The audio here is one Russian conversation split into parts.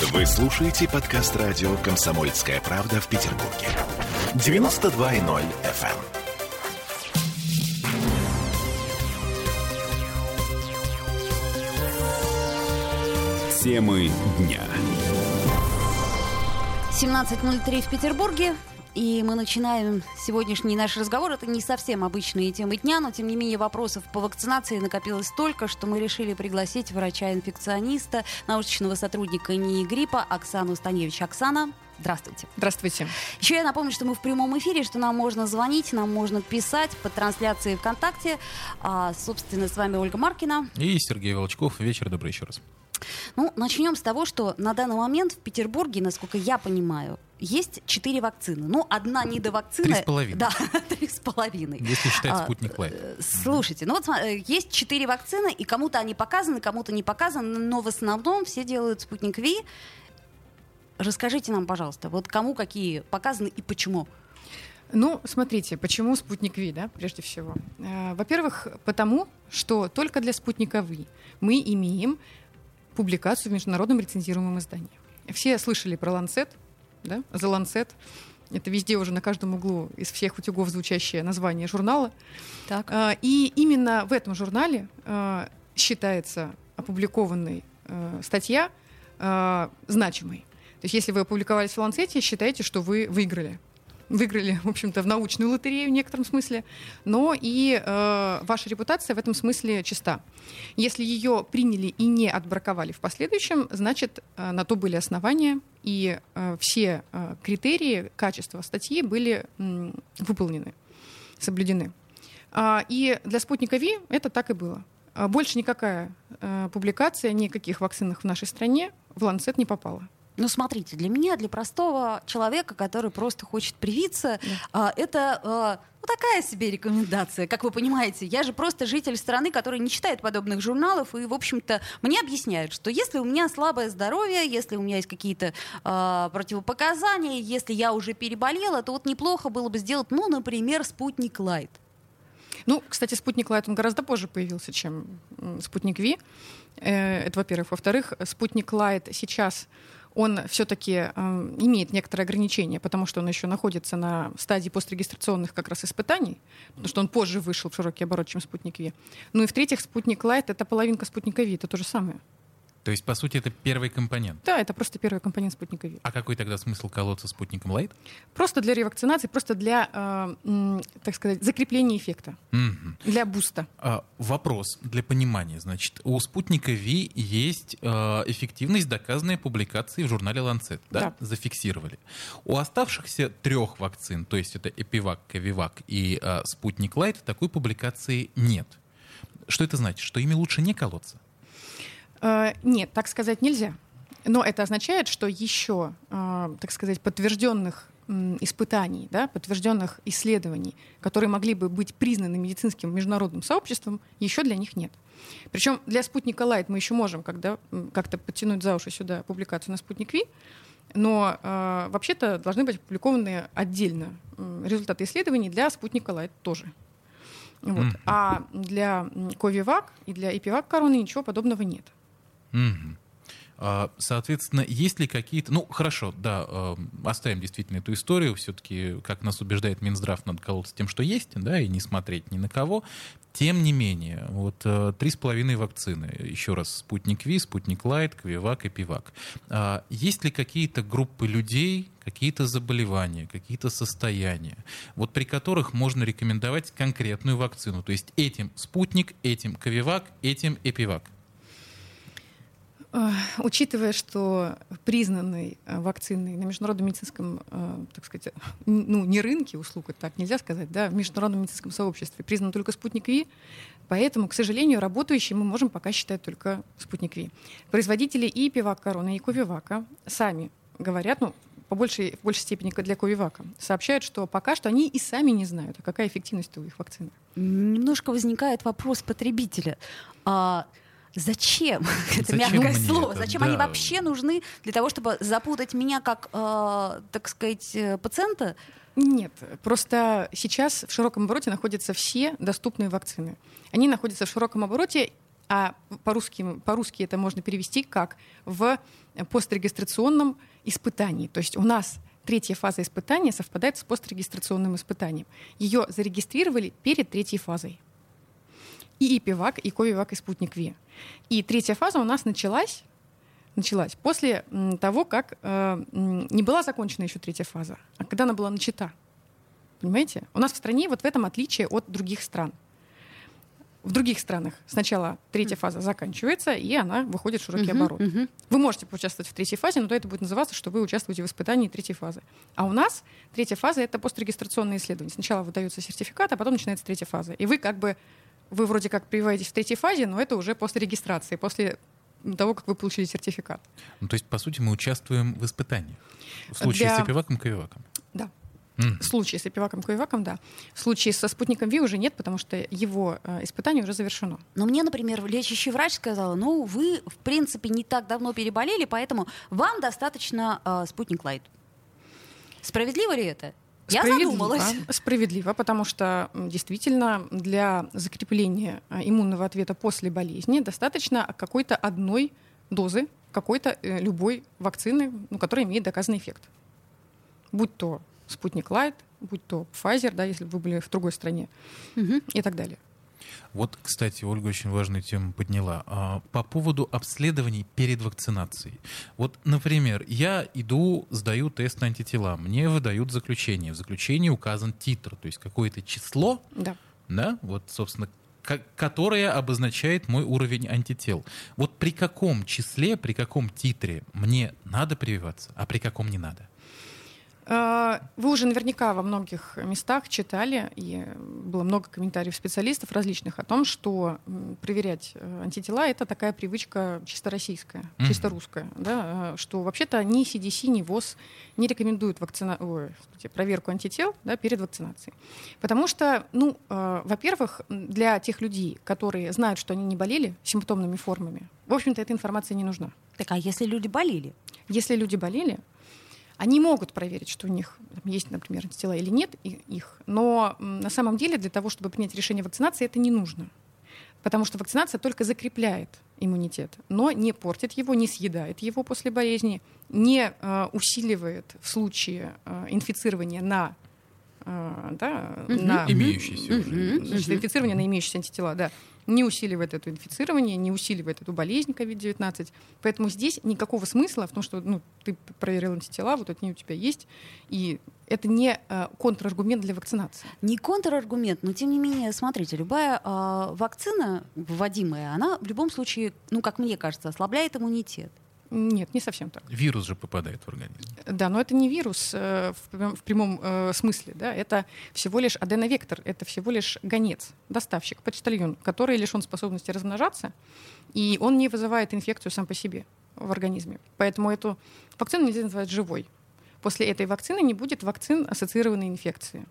Вы слушаете подкаст радио «Комсомольская правда» в Петербурге. 92.0 FM. Темы дня. 17.03 в Петербурге. И мы начинаем сегодняшний наш разговор. Это не совсем обычные темы дня, но тем не менее вопросов по вакцинации накопилось столько, что мы решили пригласить врача-инфекциониста, научного сотрудника НИИ гриппа Оксану Станевич. Оксана, Здравствуйте. Здравствуйте. Еще я напомню, что мы в прямом эфире, что нам можно звонить, нам можно писать по трансляции ВКонтакте. А, собственно, с вами Ольга Маркина. И Сергей Волчков. Вечер добрый еще раз. Ну, начнем с того, что на данный момент в Петербурге, насколько я понимаю, есть четыре вакцины. Ну, одна недовакцина. Три с половиной. Да, три с половиной. Если считать а, спутник Лайт. Э, слушайте, ну вот э, есть четыре вакцины, и кому-то они показаны, кому-то не показаны, но в основном все делают спутник Ви. Расскажите нам, пожалуйста, вот кому какие показаны и почему? Ну, смотрите, почему спутник Ви, да, прежде всего. Э, во-первых, потому, что только для спутника Ви мы имеем публикацию в международном рецензируемом издании. Все слышали про Lancet, да, The Lancet. Это везде уже на каждом углу из всех утюгов звучащее название журнала. Так. А, и именно в этом журнале а, считается опубликованной а, статья значимой. То есть если вы опубликовались в Lancet, считайте, что вы выиграли выиграли, в общем-то, в научную лотерею в некотором смысле, но и э, ваша репутация в этом смысле чиста. Если ее приняли и не отбраковали в последующем, значит, э, на то были основания, и э, все э, критерии качества статьи были э, выполнены, соблюдены. Э, и для спутника Ви это так и было. Больше никакая э, публикация никаких вакцинах в нашей стране в Lancet не попала. Ну, смотрите, для меня, для простого человека, который просто хочет привиться, да. а, это а, ну, такая себе рекомендация. Как вы понимаете, я же просто житель страны, который не читает подобных журналов, и, в общем-то, мне объясняют, что если у меня слабое здоровье, если у меня есть какие-то а, противопоказания, если я уже переболела, то вот неплохо было бы сделать, ну, например, спутник Лайт. Ну, кстати, спутник Лайт, он гораздо позже появился, чем спутник V. Э, это, во-первых. Во-вторых, спутник Лайт сейчас он все-таки э, имеет некоторые ограничения, потому что он еще находится на стадии пострегистрационных как раз испытаний, потому что он позже вышел в широкий оборот, чем спутник V. Ну и в-третьих, спутник Лайт — это половинка спутника V, это то же самое. То есть, по сути, это первый компонент? Да, это просто первый компонент спутника V. А какой тогда смысл колоться спутником Лайт? Просто для ревакцинации, просто для, э, так сказать, закрепления эффекта. Угу. Для буста. А, вопрос для понимания. Значит, у спутника V есть э, эффективность, доказанная публикацией в журнале Lancet. Да? да? Зафиксировали. У оставшихся трех вакцин, то есть это Эпивак, Ковивак и э, спутник Лайт, такой публикации нет. Что это значит? Что ими лучше не колоться? Э, нет, так сказать нельзя. Но это означает, что еще, э, так сказать, подтвержденных испытаний, да, подтвержденных исследований, которые могли бы быть признаны медицинским международным сообществом, еще для них нет. Причем для спутника Лайт мы еще можем когда, как-то подтянуть за уши сюда публикацию на спутник V, но э, вообще-то должны быть опубликованы отдельно результаты исследований для спутника Лайт тоже. Вот. Mm-hmm. А для Ковивак и для Эпивак короны ничего подобного нет. Угу. Соответственно, есть ли какие-то... Ну, хорошо, да, а, оставим действительно эту историю. Все-таки, как нас убеждает Минздрав, надо колоться тем, что есть, да, и не смотреть ни на кого. Тем не менее, вот а, три с половиной вакцины. Еще раз, спутник Ви, спутник Лайт, Квивак и Пивак. Есть ли какие-то группы людей, какие-то заболевания, какие-то состояния, вот при которых можно рекомендовать конкретную вакцину? То есть этим спутник, этим Квивак, этим Эпивак? Учитывая, что признанной э, вакциной на международном медицинском, э, так сказать, ну, не рынке услуг, так нельзя сказать, да, в международном медицинском сообществе признан только спутник Ви, поэтому, к сожалению, работающий мы можем пока считать только спутник Ви. Производители и пивак короны, и ковивака сами говорят, ну, по большей, в большей степени для Ковивака, сообщают, что пока что они и сами не знают, а какая эффективность у их вакцины. Немножко возникает вопрос потребителя. А Зачем? Это мягкое слово. Это? Зачем да. они вообще нужны для того, чтобы запутать меня как, э, так сказать, э, пациента? Нет, просто сейчас в широком обороте находятся все доступные вакцины. Они находятся в широком обороте А по-русски, по-русски это можно перевести как в пострегистрационном испытании. То есть у нас третья фаза испытания совпадает с пострегистрационным испытанием. Ее зарегистрировали перед третьей фазой. И ИПИВАК, и КОВИВАК, и Спутник Ви. И третья фаза у нас началась началась после того, как э, не была закончена еще третья фаза, а когда она была начата. Понимаете? У нас в стране вот в этом отличие от других стран. В других странах сначала третья фаза заканчивается, и она выходит в широкий uh-huh, оборот. Uh-huh. Вы можете поучаствовать в третьей фазе, но то это будет называться, что вы участвуете в испытании третьей фазы. А у нас третья фаза — это пострегистрационное исследование. Сначала выдается сертификат, а потом начинается третья фаза. И вы как бы, вы вроде как прививаетесь в третьей фазе, но это уже после регистрации, после того, как вы получили сертификат. Ну, то есть, по сути, мы участвуем в испытаниях. В случае Для... с Ковиваком. Да. Mm. В случае с эпиваком Коеваком, да. В случае со спутником Ви уже нет, потому что его э, испытание уже завершено. Но мне, например, лечащий врач сказал, ну, вы, в принципе, не так давно переболели, поэтому вам достаточно э, спутник Лайт. Справедливо ли это? Я справедливо, задумалась. Справедливо, потому что действительно для закрепления э, иммунного ответа после болезни достаточно какой-то одной дозы какой-то э, любой вакцины, ну, которая имеет доказанный эффект. Будь то спутник Лайт, будь то Pfizer, да, если бы вы были в другой стране угу. и так далее. Вот, кстати, Ольга очень важную тему подняла. А, по поводу обследований перед вакцинацией. Вот, например, я иду, сдаю тест на антитела, мне выдают заключение. В заключении указан титр, то есть какое-то число, да. Да, вот, собственно, которое обозначает мой уровень антител. Вот при каком числе, при каком титре мне надо прививаться, а при каком не надо? А, вы уже наверняка во многих местах читали, и было много комментариев специалистов различных о том, что проверять э, антитела — это такая привычка чисто российская, mm-hmm. чисто русская, да, э, что вообще-то ни CDC, ни ВОЗ не рекомендуют вакцина... Ой, проверку антител да, перед вакцинацией. Потому что, ну, э, во-первых, для тех людей, которые знают, что они не болели симптомными формами, в общем-то, эта информация не нужна. Так а если люди болели? Если люди болели, они могут проверить, что у них есть, например, антитела или нет их, но на самом деле для того, чтобы принять решение вакцинации, это не нужно. Потому что вакцинация только закрепляет иммунитет, но не портит его, не съедает его после болезни, не э, усиливает в случае э, инфицирования на э, да, угу. на имеющиеся угу. уже. Значит, инфицирование на имеющиеся антитела, да не усиливает это инфицирование, не усиливает эту болезнь COVID-19. Поэтому здесь никакого смысла в том, что ну, ты проверил антитела, вот они у тебя есть, и это не э, контраргумент для вакцинации. Не контраргумент, но тем не менее, смотрите, любая э, вакцина вводимая, она в любом случае, ну, как мне кажется, ослабляет иммунитет. Нет, не совсем так. Вирус же попадает в организм. Да, но это не вирус э, в, в прямом э, смысле. Да? Это всего лишь аденовектор, это всего лишь гонец, доставщик, почтальон, который лишен способности размножаться, и он не вызывает инфекцию сам по себе в организме. Поэтому эту вакцину нельзя назвать живой. После этой вакцины не будет вакцин ассоциированной инфекции.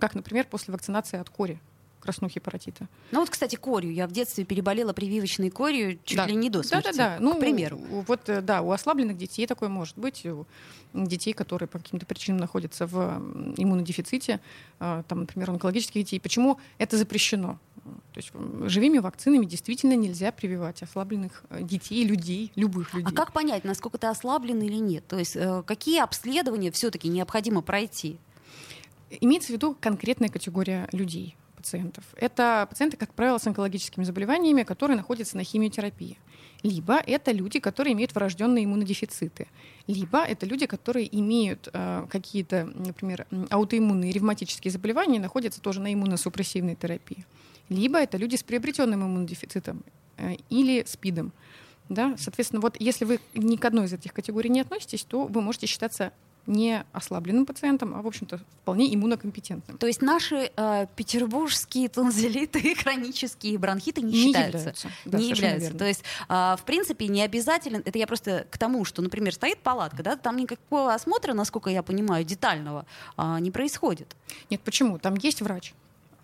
Как, например, после вакцинации от кори краснухи паротита. Ну вот, кстати, корью. Я в детстве переболела прививочной корью чуть да. ли не до смерти, да, да, да. к ну, примеру. Вот, э, да, у ослабленных детей такое может быть. У детей, которые по каким-то причинам находятся в иммунодефиците, а, там, например, онкологических детей. Почему это запрещено? То есть живыми вакцинами действительно нельзя прививать ослабленных э, детей, людей, любых людей. А как понять, насколько ты ослаблен или нет? То есть э, какие обследования все-таки необходимо пройти? Имеется в виду конкретная категория людей пациентов. Это пациенты, как правило, с онкологическими заболеваниями, которые находятся на химиотерапии. Либо это люди, которые имеют врожденные иммунодефициты. Либо это люди, которые имеют э, какие-то, например, аутоиммунные ревматические заболевания и находятся тоже на иммуносупрессивной терапии. Либо это люди с приобретенным иммунодефицитом э, или СПИДом. Да? Соответственно, вот если вы ни к одной из этих категорий не относитесь, то вы можете считаться не ослабленным пациентом, а, в общем-то, вполне иммунокомпетентным. То есть наши э, петербургские тонзиллиты и хронические бронхиты не, не считаются? Являются. Да, не являются. Верно. То есть, э, в принципе, не обязательно, это я просто к тому, что, например, стоит палатка, да, там никакого осмотра, насколько я понимаю, детального э, не происходит. Нет, почему? Там есть врач,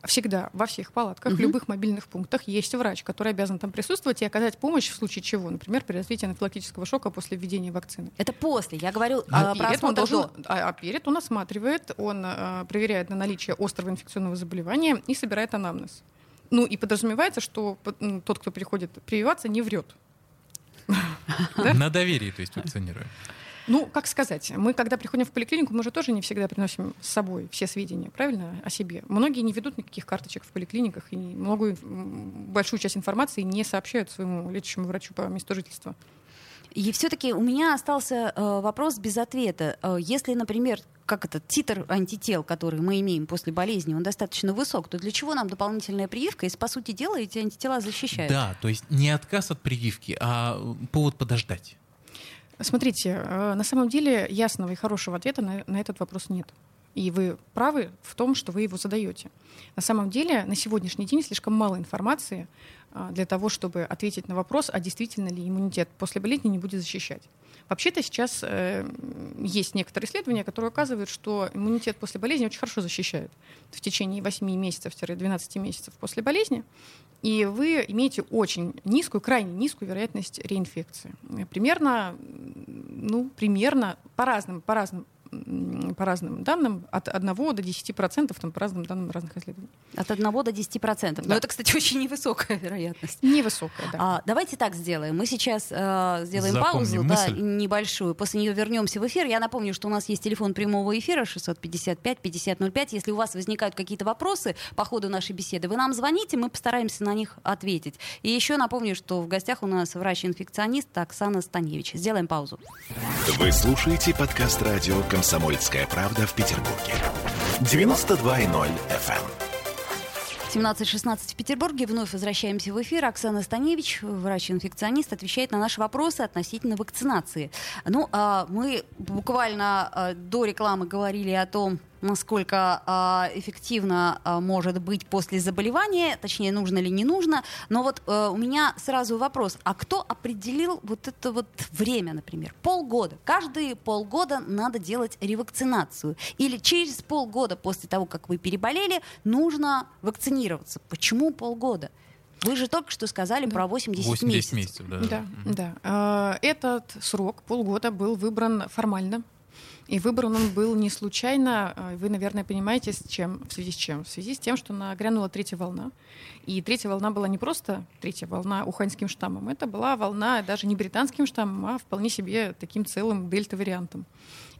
всегда во всех палатках, угу. в любых мобильных пунктах есть врач, который обязан там присутствовать и оказать помощь в случае чего, например, при развитии анафилактического шока после введения вакцины. Это после. Я говорю а, а, про перед он должен, а, а перед он осматривает, он а, проверяет на наличие острого инфекционного заболевания и собирает анамнез. Ну и подразумевается, что тот, кто приходит прививаться, не врет. На доверии, то есть вакцинируем. Ну, как сказать, мы, когда приходим в поликлинику, мы же тоже не всегда приносим с собой все сведения, правильно, о себе. Многие не ведут никаких карточек в поликлиниках и многую, большую часть информации не сообщают своему лечащему врачу по месту жительства. И все-таки у меня остался э, вопрос без ответа. Э, если, например, как это, титр антител, который мы имеем после болезни, он достаточно высок, то для чего нам дополнительная прививка, если, по сути дела, эти антитела защищают? Да, то есть не отказ от прививки, а повод подождать. Смотрите, э, на самом деле ясного и хорошего ответа на, на этот вопрос нет. И вы правы в том, что вы его задаете. На самом деле, на сегодняшний день слишком мало информации а, для того, чтобы ответить на вопрос, а действительно ли иммунитет после болезни не будет защищать. Вообще-то сейчас э, есть некоторые исследования, которые указывают, что иммунитет после болезни очень хорошо защищает в течение 8 месяцев-12 месяцев после болезни. И вы имеете очень низкую, крайне низкую вероятность реинфекции. Примерно, ну, примерно по разным, по разным по разным данным, от 1 до 10 процентов, там, по разным данным разных исследований. От 1 до 10 процентов. Да. Но это, кстати, очень невысокая вероятность. Невысокая, да. А, давайте так сделаем. Мы сейчас э, сделаем Запомним паузу да, небольшую. После нее вернемся в эфир. Я напомню, что у нас есть телефон прямого эфира 655-5005. Если у вас возникают какие-то вопросы по ходу нашей беседы, вы нам звоните, мы постараемся на них ответить. И еще напомню, что в гостях у нас врач-инфекционист Оксана Станевич. Сделаем паузу. Вы слушаете подкаст радио «Комсомольская правда» в Петербурге. 92.0 FM. 17.16 в Петербурге. Вновь возвращаемся в эфир. Оксана Станевич, врач-инфекционист, отвечает на наши вопросы относительно вакцинации. Ну, а мы буквально а, до рекламы говорили о том, насколько э, эффективно э, может быть после заболевания, точнее, нужно ли не нужно. Но вот э, у меня сразу вопрос, а кто определил вот это вот время, например? Полгода. Каждые полгода надо делать ревакцинацию. Или через полгода после того, как вы переболели, нужно вакцинироваться. Почему полгода? Вы же только что сказали да. про 80, 80 месяцев. месяцев да, да. да. да. Этот срок, полгода, был выбран формально и выбран он был не случайно. А, вы, наверное, понимаете, с чем, в связи с чем? В связи с тем, что нагрянула третья волна. И третья волна была не просто третья волна уханьским штаммом. Это была волна даже не британским штаммом, а вполне себе таким целым дельта-вариантом,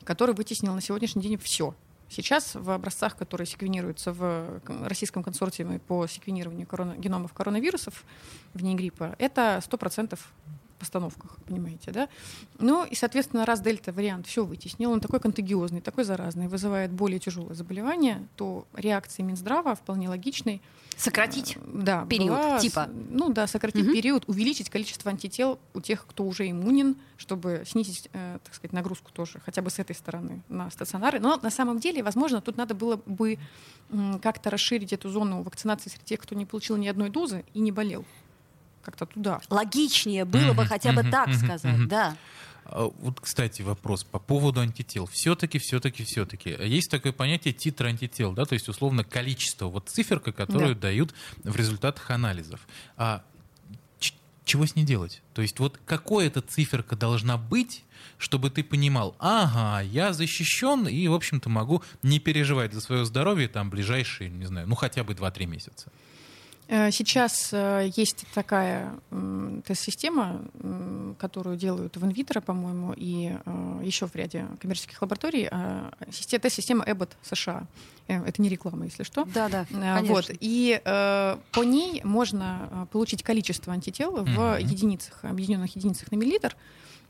который вытеснил на сегодняшний день все. Сейчас в образцах, которые секвенируются в российском консорциуме по секвенированию корона, геномов коронавирусов вне гриппа, это 100% постановках, понимаете, да? Ну и, соответственно, раз дельта-вариант все вытеснил, он такой контагиозный, такой заразный, вызывает более тяжелое заболевание, то реакция Минздрава вполне логичной. Сократить э, да, период, была, типа? Ну да, сократить угу. период, увеличить количество антител у тех, кто уже иммунен, чтобы снизить, э, так сказать, нагрузку тоже, хотя бы с этой стороны на стационары. Но на самом деле, возможно, тут надо было бы э, как-то расширить эту зону вакцинации среди тех, кто не получил ни одной дозы и не болел как-то туда. Логичнее было бы хотя бы так сказать, да. А, вот, кстати, вопрос по поводу антител. Все-таки, все-таки, все-таки. Есть такое понятие титр антител, да, то есть условно количество, вот циферка, которую да. дают в результатах анализов. А чего с ней делать? То есть вот какой эта циферка должна быть, чтобы ты понимал, ага, я защищен и, в общем-то, могу не переживать за свое здоровье там ближайшие, не знаю, ну хотя бы 2-3 месяца. Э, сейчас э, есть такая тест-система, которую делают в инвитро, по-моему, и э, еще в ряде коммерческих лабораторий. Тест-система Abbott США. Это не реклама, если что. Да, да. Вот. И по ней можно получить количество антител в mm-hmm. единицах, объединенных единицах на миллилитр.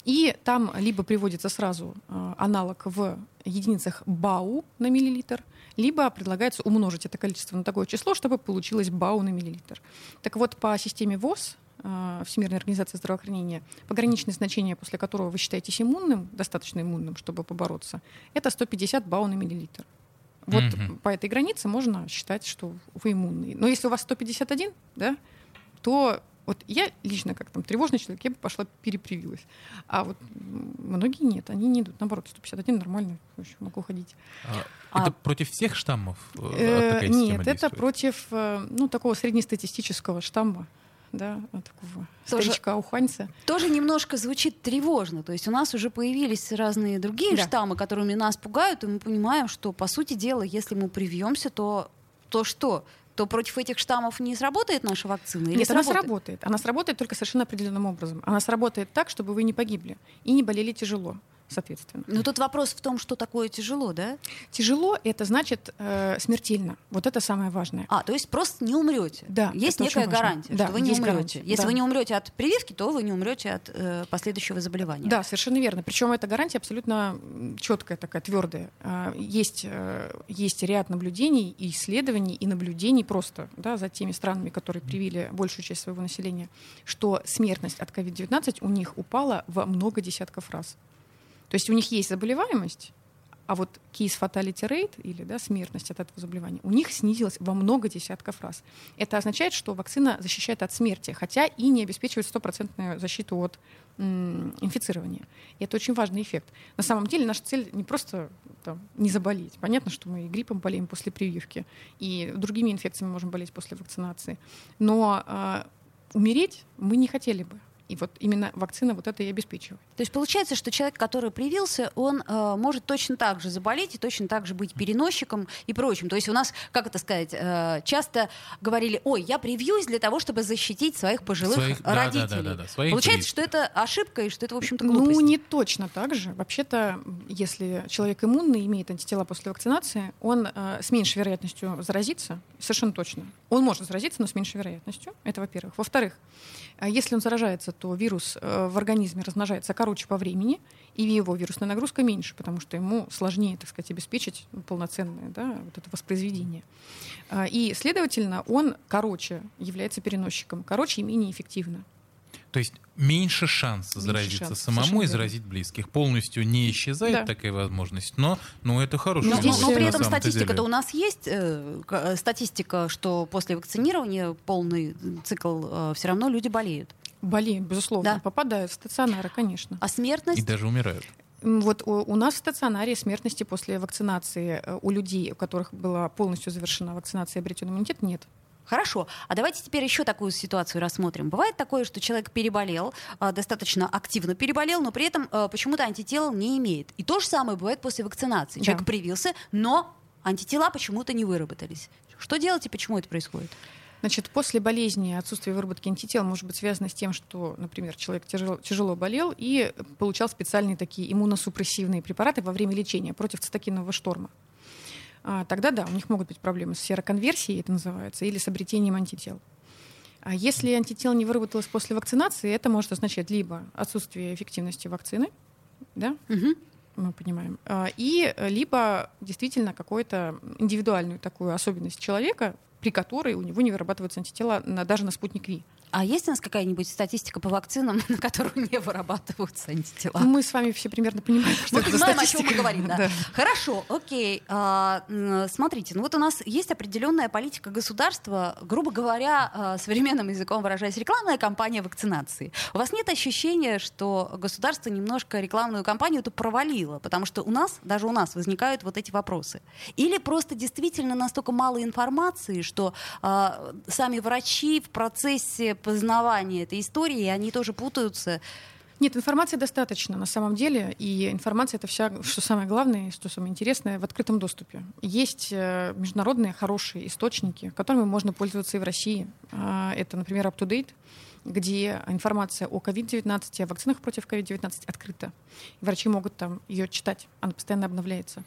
И там либо приводится сразу аналог в единицах БАУ на миллилитр, либо предлагается умножить это количество на такое число, чтобы получилось БАУ на миллилитр. Так вот, по системе ВОЗ, э, Всемирной организации здравоохранения, пограничное значение, после которого вы считаетесь иммунным, достаточно иммунным, чтобы побороться, это 150 БАУ на миллилитр. Вот mm-hmm. по этой границе можно считать, что вы иммунный. Но если у вас 151, да, то вот я лично, как там тревожный человек, я бы пошла перепривилась. А вот многие нет, они не идут. Наоборот, 151 нормально, еще могу ходить. А, а, это против всех штаммов? Э, э нет, это против э, ну, такого среднестатистического штамма да, такого тоже, старичка-уханьца. Тоже немножко звучит тревожно. То есть у нас уже появились разные другие да. штаммы, которыми нас пугают, и мы понимаем, что, по сути дела, если мы привьемся, то, то что? То против этих штаммов не сработает наша вакцина? Или Нет, сработает? она сработает. Она сработает только совершенно определенным образом. Она сработает так, чтобы вы не погибли и не болели тяжело, соответственно. Но тут вопрос в том, что такое тяжело, да? Тяжело это значит э, смертельно. Вот это самое важное. А, то есть просто не умрете. Да, Есть некая гарантия, Да, что вы не умрете. гарантия, Если да. вы не умрете от прививки, то вы не умрете от э, последующего заболевания. Да, совершенно верно. Причем эта гарантия абсолютно четкая, такая твердая. А, Есть, э, есть ряд наблюдений и исследований, и наблюдений просто да, за теми странами, которые привили большую часть своего населения, что смертность от COVID-19 у них упала во много десятков раз. То есть у них есть заболеваемость, а вот case fatality rate, или да, смертность от этого заболевания, у них снизилась во много десятков раз. Это означает, что вакцина защищает от смерти, хотя и не обеспечивает стопроцентную защиту от м, инфицирования. И это очень важный эффект. На самом деле наша цель не просто там, не заболеть. Понятно, что мы и гриппом болеем после прививки, и другими инфекциями можем болеть после вакцинации. Но а, умереть мы не хотели бы. И вот именно вакцина вот это и обеспечивает. То есть получается, что человек, который привился, он э, может точно так же заболеть и точно так же быть переносчиком и прочим. То есть у нас, как это сказать, э, часто говорили, ой, я привьюсь для того, чтобы защитить своих пожилых Своих- да, да, родителей. да, да, да, своих Получается, близких. что это ошибка и что это, в общем-то, глупость. Ну, не точно так же. Вообще-то, если человек иммунный, имеет антитела после вакцинации, он э, с меньшей вероятностью заразится, совершенно точно. Он может заразиться, но с меньшей вероятностью. Это во-первых. Во-вторых, э, если он заражается, то вирус э, в организме размножается короче по времени, и его вирусная нагрузка меньше, потому что ему сложнее, так сказать, обеспечить полноценное да, вот это воспроизведение. А, И, следовательно, он короче является переносчиком, короче и менее эффективно. То есть меньше шанса Меньше заразиться шансов, самому совершенно и верно. заразить близких. Полностью не исчезает Да. такая возможность, но, но это хорошая Но, но- Здесь, но новость при этом статистика-то у нас есть, э, э, статистика, что после вакцинирования полный цикл все равно люди болеют. Болеют, безусловно, Да. попадают в стационары, конечно. А смертность? И даже умирают. Вот у, у нас в стационаре смертности после вакцинации э, у людей, у которых была полностью завершена вакцинация и обретен иммунитет, нет. Хорошо. А давайте теперь еще такую ситуацию рассмотрим. Бывает такое, что человек переболел, а, достаточно активно переболел, но при этом а, почему-то антител не имеет. И то же самое бывает после вакцинации. Человек Да. привился, но антитела почему-то не выработались. Что делать и почему это происходит? Значит, после болезни отсутствие выработки антител может быть связано с тем, что, например, человек тяжело, тяжело болел и получал специальные такие иммуносупрессивные препараты во время лечения против цитокинового шторма. А, Тогда да, у них могут быть проблемы с сероконверсией, это называется, или с обретением антител. А если антител не выработалось после вакцинации, это может означать либо отсутствие эффективности вакцины, да, Мгм. мы понимаем, а, и либо действительно какую-то индивидуальную такую особенность человека, при которой у него не вырабатываются антитела на, даже на спутник Ви. А есть у нас какая-нибудь статистика по вакцинам, на которую не вырабатываются антитела? Мы с вами все примерно понимаем, что Мы это знаем, о чем статистика. мы говорим, да. Да. Хорошо, окей. А, смотрите, ну вот у нас есть определенная политика государства, грубо говоря, а, современным языком выражаясь, рекламная кампания вакцинации. У вас нет ощущения, что государство немножко рекламную кампанию эту провалило, потому что у нас, даже у нас, возникают вот эти вопросы? Или просто действительно настолько мало информации, что а, сами врачи в процессе познавания этой истории, они тоже путаются? Нет, информации достаточно на самом деле, и информация это вся, что самое главное, и что самое интересное, в открытом доступе. Есть э, международные хорошие источники, которыми можно пользоваться и в России. А, Это, например, UpToDate, где информация о COVID-19, о вакцинах против COVID-19 открыта. Врачи могут там ее читать, она постоянно обновляется.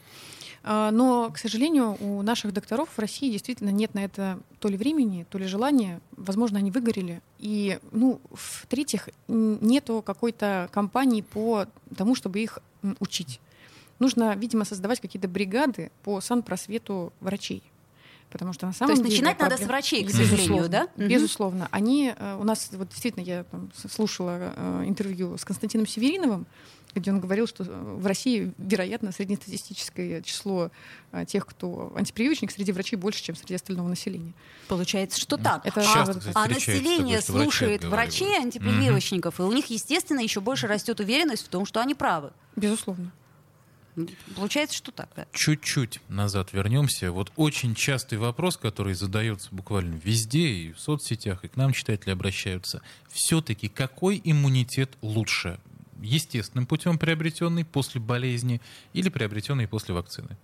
А, Но, к сожалению, у наших докторов в России действительно нет на это то ли времени, то ли желания. Возможно, они выгорели. И, ну, в-третьих, нету какой-то кампании по тому, чтобы их учить. Нужно, видимо, создавать какие-то бригады по санпросвету врачей. Потому что на самом есть деле... начинать надо с врачей, к Безусловно, сожалению, да? Мгм. Безусловно. Они э, у нас, вот действительно, я там слушала э, интервью с Константином Севериновым, где он говорил, что э, в России, вероятно, среднестатистическое число тех, кто антипрививочник, среди врачей больше, чем среди остального населения. Получается, что так. Это а, кстати, а население такое, слушает отговаривают. врачей антипрививочников, и у них, естественно, еще больше растет уверенность в том, что они правы. Безусловно. Получается, что так, да. Чуть-чуть назад вернемся. Вот очень частый вопрос, который задается буквально везде, и в соцсетях, и к нам читатели обращаются. Все-таки какой иммунитет лучше? Естественным путем приобретенный после болезни или приобретенный после вакцины?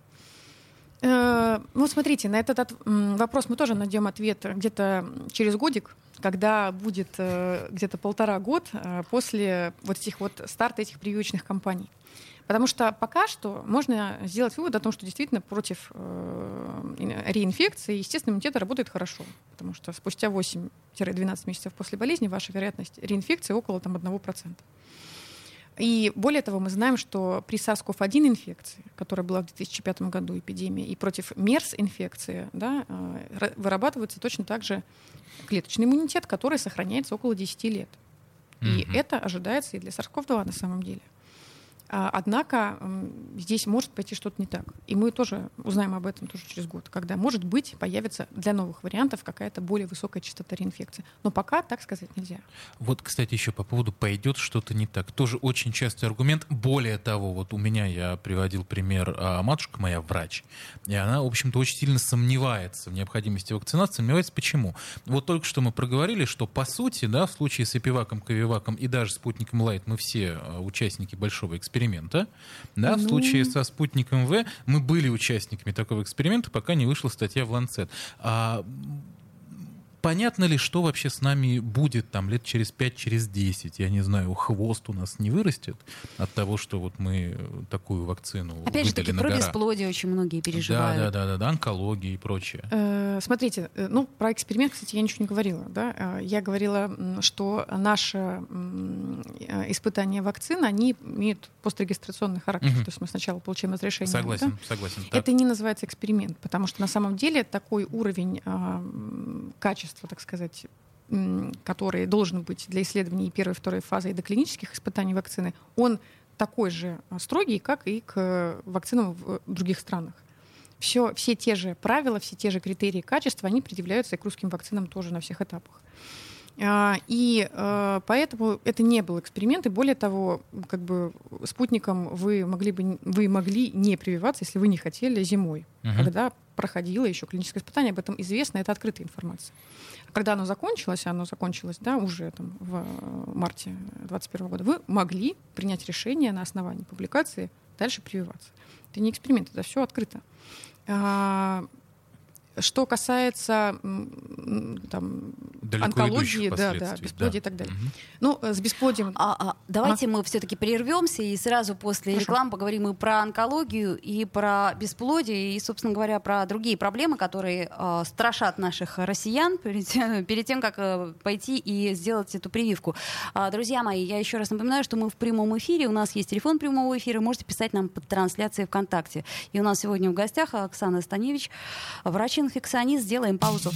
Э, ну, смотрите, на этот вопрос мы тоже найдем ответ где-то через годик, когда будет э, где-то полтора год э, после вот этих вот старта этих прививочных кампаний. Потому что пока что можно сделать вывод о том, что действительно против э, реинфекции естественный иммунитет работает хорошо. Потому что спустя 8-12 месяцев после болезни ваша вероятность реинфекции около там, 1%. И более того, мы знаем, что при SARS-CoV-1 инфекции, которая была в 2005 году эпидемия, и против MERS инфекции да, э, вырабатывается точно так же клеточный иммунитет, который сохраняется около 10 лет. И mm-hmm. это ожидается и для SARS-CoV-2 на самом деле. А, однако здесь может пойти что-то не так. И мы тоже узнаем об этом тоже через год, когда, может быть, появится для новых вариантов какая-то более высокая частота реинфекции. Но пока так сказать нельзя. Вот, кстати, еще по поводу «пойдет что-то не так». Тоже очень частый аргумент. Более того, вот у меня я приводил пример, а матушка моя врач, и она, в общем-то, очень сильно сомневается в необходимости вакцинации. Сомневается почему? Вот только что мы проговорили, что, по сути, да, в случае с Эпиваком, Ковиваком и даже спутником Лайт мы все а, участники большого эксперимента, эксперимента. Да, ну... В случае со спутником В мы были участниками такого эксперимента, пока не вышла статья в Lancet. А понятно ли, что вообще с нами будет там лет через 5, через 10? Я не знаю, хвост у нас не вырастет от того, что вот мы такую вакцину Опять же таки, про гора. бесплодие очень многие переживают. Да, да, да, да, да онкология и прочее. Э, смотрите, э, ну, про эксперимент, кстати, я ничего не говорила. Да? Э, я говорила, что наше испытание вакцин, они имеют пострегистрационный характер. Угу. То есть мы сначала получаем разрешение. Согласен, да? согласен. Так. Это не называется эксперимент, потому что на самом деле такой уровень качества качества, так сказать, который должен быть для исследований первой и второй фазы и до клинических испытаний вакцины, он такой же а, строгий, как и к вакцинам в других странах. Все, все те же правила, все те же критерии качества, они предъявляются и к русским вакцинам тоже на всех этапах. А, и а, поэтому это не был эксперимент, и более того, как бы спутником вы могли бы вы могли не прививаться, если вы не хотели зимой, угу. когда проходило еще клиническое испытание, об этом известно, это открытая информация. Когда оно закончилось, оно закончилось да, уже там, в марте 2021 года, вы могли принять решение на основании публикации дальше прививаться. Это не эксперимент, это все открыто. Что касается там, онкологии, да, да, бесплодия да. и так далее. Угу. Ну, э, с бесплодием... А, а, давайте а? мы все-таки прервемся и сразу после Хорошо. рекламы поговорим и про онкологию, и про бесплодие, и, собственно говоря, про другие проблемы, которые э, страшат наших россиян перед, перед тем, как э, пойти и сделать эту прививку. А, друзья мои, я еще раз напоминаю, что мы в прямом эфире, у нас есть телефон прямого эфира, можете писать нам под трансляцией ВКонтакте. И у нас сегодня в гостях Оксана Станевич, врач инфекционист. Сделаем паузу.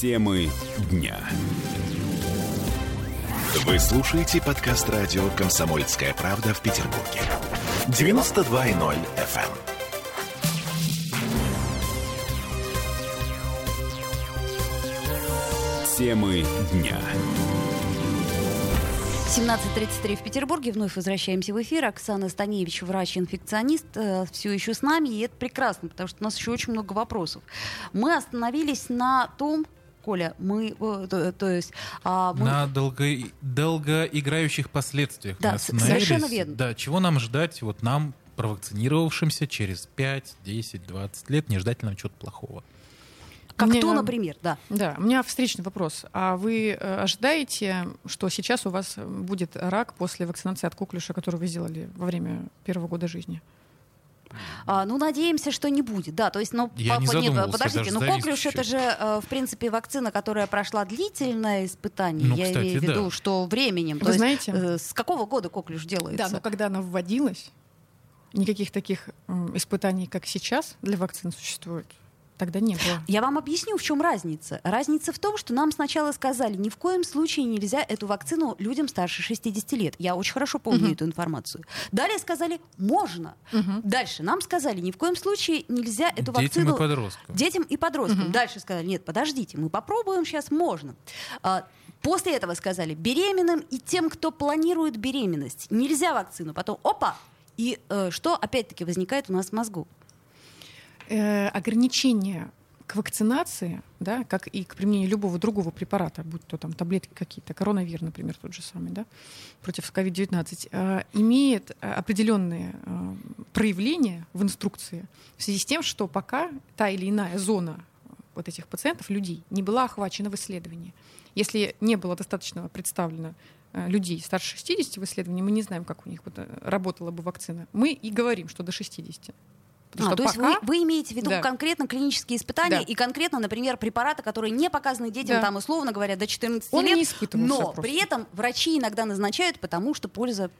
Темы дня. Вы слушаете подкаст радио «Комсомольская правда» в Петербурге. 92.0 FM. эм. Темы дня. 17.33 в Петербурге. Вновь возвращаемся в эфир. Оксана Станевич, врач-инфекционист, э, все еще с нами. И это прекрасно, потому что у нас еще очень много вопросов. Мы остановились на том, Коля, мы, э, то, то есть... А, мы... На долго, долгоиграющих последствиях. Да, совершенно верно. Да, чего нам ждать, вот нам, провакцинировавшимся через 5, 10, 20 лет, не ждать нам чего-то плохого? Как Мне, то, например, да. Да, у меня встречный вопрос. А вы э, ожидаете, что сейчас у вас будет рак после вакцинации от коклюша, которую вы сделали во время первого года жизни? А, ну, надеемся, что не будет. Да, то есть, ну, Я по, не нет, подождите, ну, коклюш это же, э, в принципе, вакцина, которая прошла длительное испытание. Ну, Я кстати, имею в виду, да. что временем. Вы то знаете, есть, э, с какого года коклюш делается? Да, но когда она вводилась, никаких таких испытаний, как сейчас, для вакцин существует тогда не было. Я вам объясню, в чем разница. Разница в том, что нам сначала сказали, ни в коем случае нельзя эту вакцину людям старше 60 лет. Я очень хорошо помню угу. эту информацию. Далее сказали, можно. Угу. Дальше нам сказали, ни в коем случае нельзя эту детям вакцину... И подросткам. Детям и подросткам. Угу. Дальше сказали, нет, подождите, мы попробуем, сейчас можно. А, после этого сказали, беременным и тем, кто планирует беременность, нельзя вакцину. Потом, опа, и э, что опять-таки возникает у нас в мозгу? Э, ограничения к вакцинации, да, как и к применению любого другого препарата, будь то там таблетки какие-то, коронавир, например, тот же самый, да, против COVID-19, э, имеет определенные э, проявление в инструкции в связи с тем, что пока та или иная зона вот этих пациентов, людей, не была охвачена в исследовании. Если не было достаточно представлено э, людей старше 60 в исследовании, мы не знаем, как у них э, работала бы вакцина. Мы и говорим, что до 60. А, то есть вы, вы имеете в виду Да. конкретно клинические испытания Да. и конкретно, например, препараты, которые не показаны детям, Да. там, условно говоря, до 14 Он лет, не но просто. при этом врачи иногда назначают, потому что польза...